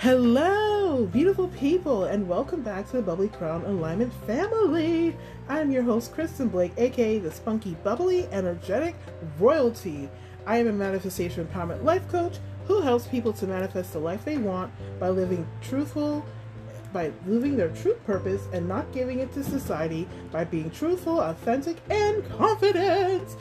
Hello, beautiful people, and welcome back to the Bubbly Crown Alignment family. I'm your host, Kristen Blake, aka the spunky, bubbly, energetic royalty. I am a manifestation empowerment life coach who helps people to manifest the life they want by living truthful, by living their true purpose and not giving it to society by being truthful, authentic, and confident.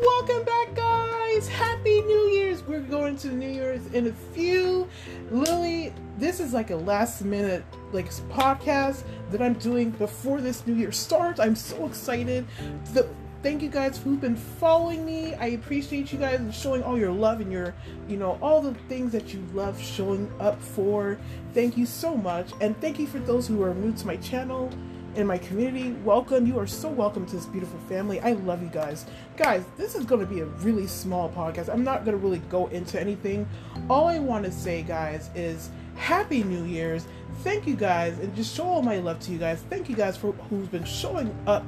Welcome back, guys! Happy New Year's! We're going to New In a few. Lily, this is like a last minute like podcast that I'm doing before this new year starts. I'm so excited. The thank you guys who've been following me. I appreciate you guys showing all your love and your, you know, all the things that you love showing up for. Thank you so much. And thank you for those who are new to my channel and my community. Welcome. You are so welcome to this beautiful family. I love you guys. Guys, this is going to be a really small podcast. I'm not going to really go into anything. All I want to say, guys, is Happy New Year's. Thank you guys and just show all my love to you guys. Thank you guys for who's been showing up,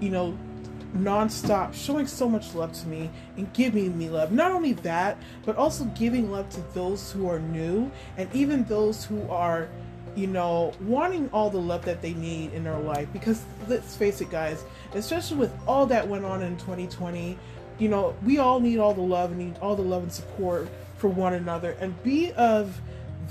you know, nonstop, showing so much love to me and giving me love. Not only that, but also giving love to those who are new and even those who are, you know, wanting all the love that they need in their life. Because let's face it, guys, especially with all that went on in 2020, you know, we all need all the love and need all the love and support for one another and be of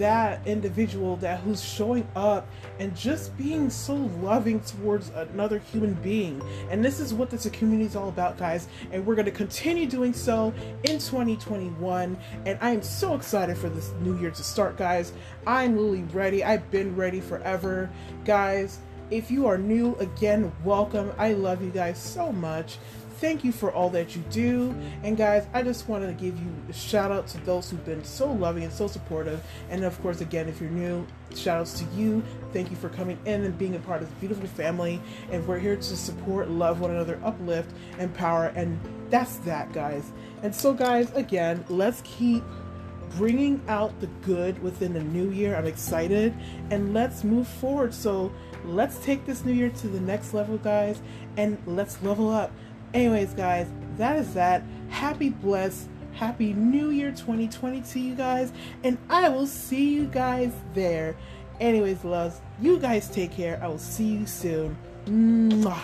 that individual that who's showing up and just being so loving towards another human being. And this is what this community is all about, guys. And we're going to continue doing so in 2021. And I am so excited for this new year to start, guys. I'm really ready. I've been ready forever, guys. If you are new, again, welcome. I love you guys so much thank you for all that you do. And guys, I just wanted to give you a shout out to those who've been so loving and so supportive. And of course, again, if you're new, shout outs to you. Thank you for coming in and being a part of this beautiful family. And we're here to support, love one another, uplift, empower. And that's that, guys. And so, guys, again, let's keep bringing out the good within the new year. I'm excited and let's move forward. So, let's take this new year to the next level, guys, and let's level up. Anyways, guys, that is that. Happy, blessed, happy New Year 2020 to you guys, and I will see you guys there. Anyways, loves, you guys take care. I will see you soon. Mwah.